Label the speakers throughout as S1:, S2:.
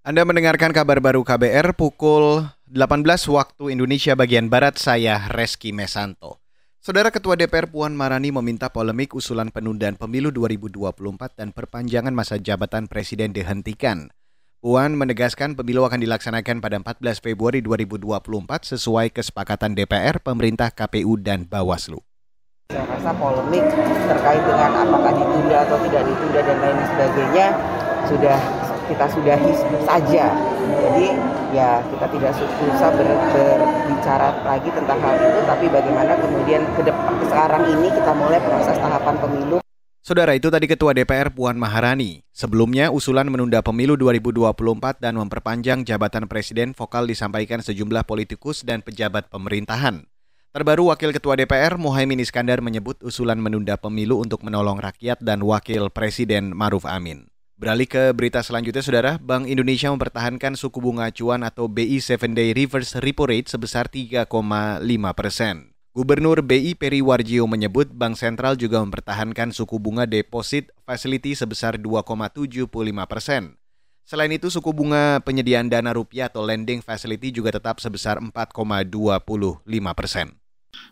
S1: Anda mendengarkan kabar baru KBR pukul 18 waktu Indonesia bagian Barat, saya Reski Mesanto. Saudara Ketua DPR Puan Marani meminta polemik usulan penundaan pemilu 2024 dan perpanjangan masa jabatan Presiden dihentikan. Puan menegaskan pemilu akan dilaksanakan pada 14 Februari 2024 sesuai kesepakatan DPR, pemerintah, KPU, dan Bawaslu.
S2: Saya rasa polemik terkait dengan apakah ditunda atau tidak ditunda dan lain sebagainya sudah kita sudahi saja. Jadi ya kita tidak susah ber, berbicara lagi tentang hal itu, tapi bagaimana kemudian ke depan sekarang ini kita mulai proses tahapan pemilu.
S1: Saudara itu tadi Ketua DPR Puan Maharani. Sebelumnya usulan menunda pemilu 2024 dan memperpanjang jabatan presiden vokal disampaikan sejumlah politikus dan pejabat pemerintahan. Terbaru Wakil Ketua DPR Muhaimin Iskandar menyebut usulan menunda pemilu untuk menolong rakyat dan Wakil Presiden Maruf Amin. Beralih ke berita selanjutnya, Saudara, Bank Indonesia mempertahankan suku bunga acuan atau BI 7 Day Reverse Repo Rate sebesar 3,5 persen. Gubernur BI Peri Warjio menyebut Bank Sentral juga mempertahankan suku bunga deposit facility sebesar 2,75 persen. Selain itu, suku bunga penyediaan dana rupiah atau lending facility juga tetap sebesar 4,25 persen.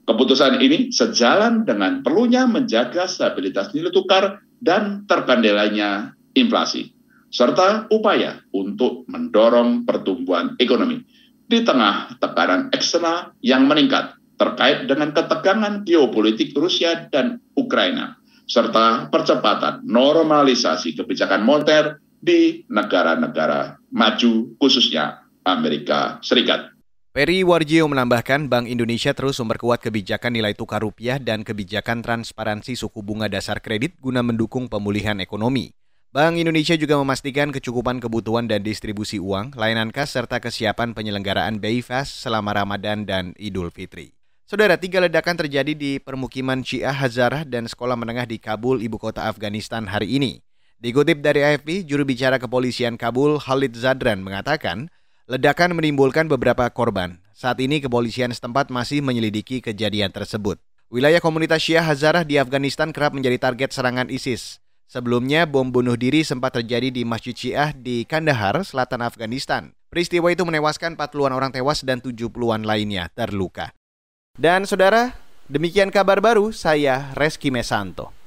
S3: Keputusan ini sejalan dengan perlunya menjaga stabilitas nilai tukar dan terkendalanya inflasi, serta upaya untuk mendorong pertumbuhan ekonomi di tengah tekanan eksternal yang meningkat terkait dengan ketegangan geopolitik Rusia dan Ukraina, serta percepatan normalisasi kebijakan moneter di negara-negara maju, khususnya Amerika Serikat.
S1: Peri Warjio menambahkan Bank Indonesia terus memperkuat kebijakan nilai tukar rupiah dan kebijakan transparansi suku bunga dasar kredit guna mendukung pemulihan ekonomi. Bank Indonesia juga memastikan kecukupan kebutuhan dan distribusi uang, layanan kas, serta kesiapan penyelenggaraan BI Fast selama Ramadan dan Idul Fitri. Saudara, tiga ledakan terjadi di permukiman Syiah Hazarah dan sekolah menengah di Kabul, ibu kota Afghanistan hari ini. Dikutip dari AFP, juru bicara kepolisian Kabul, Khalid Zadran, mengatakan ledakan menimbulkan beberapa korban. Saat ini kepolisian setempat masih menyelidiki kejadian tersebut. Wilayah komunitas Syiah Hazarah di Afghanistan kerap menjadi target serangan ISIS. Sebelumnya, bom bunuh diri sempat terjadi di Masjid Syiah di Kandahar, selatan Afghanistan. Peristiwa itu menewaskan 40-an orang tewas dan 70-an lainnya terluka. Dan saudara, demikian kabar baru saya Reski Mesanto.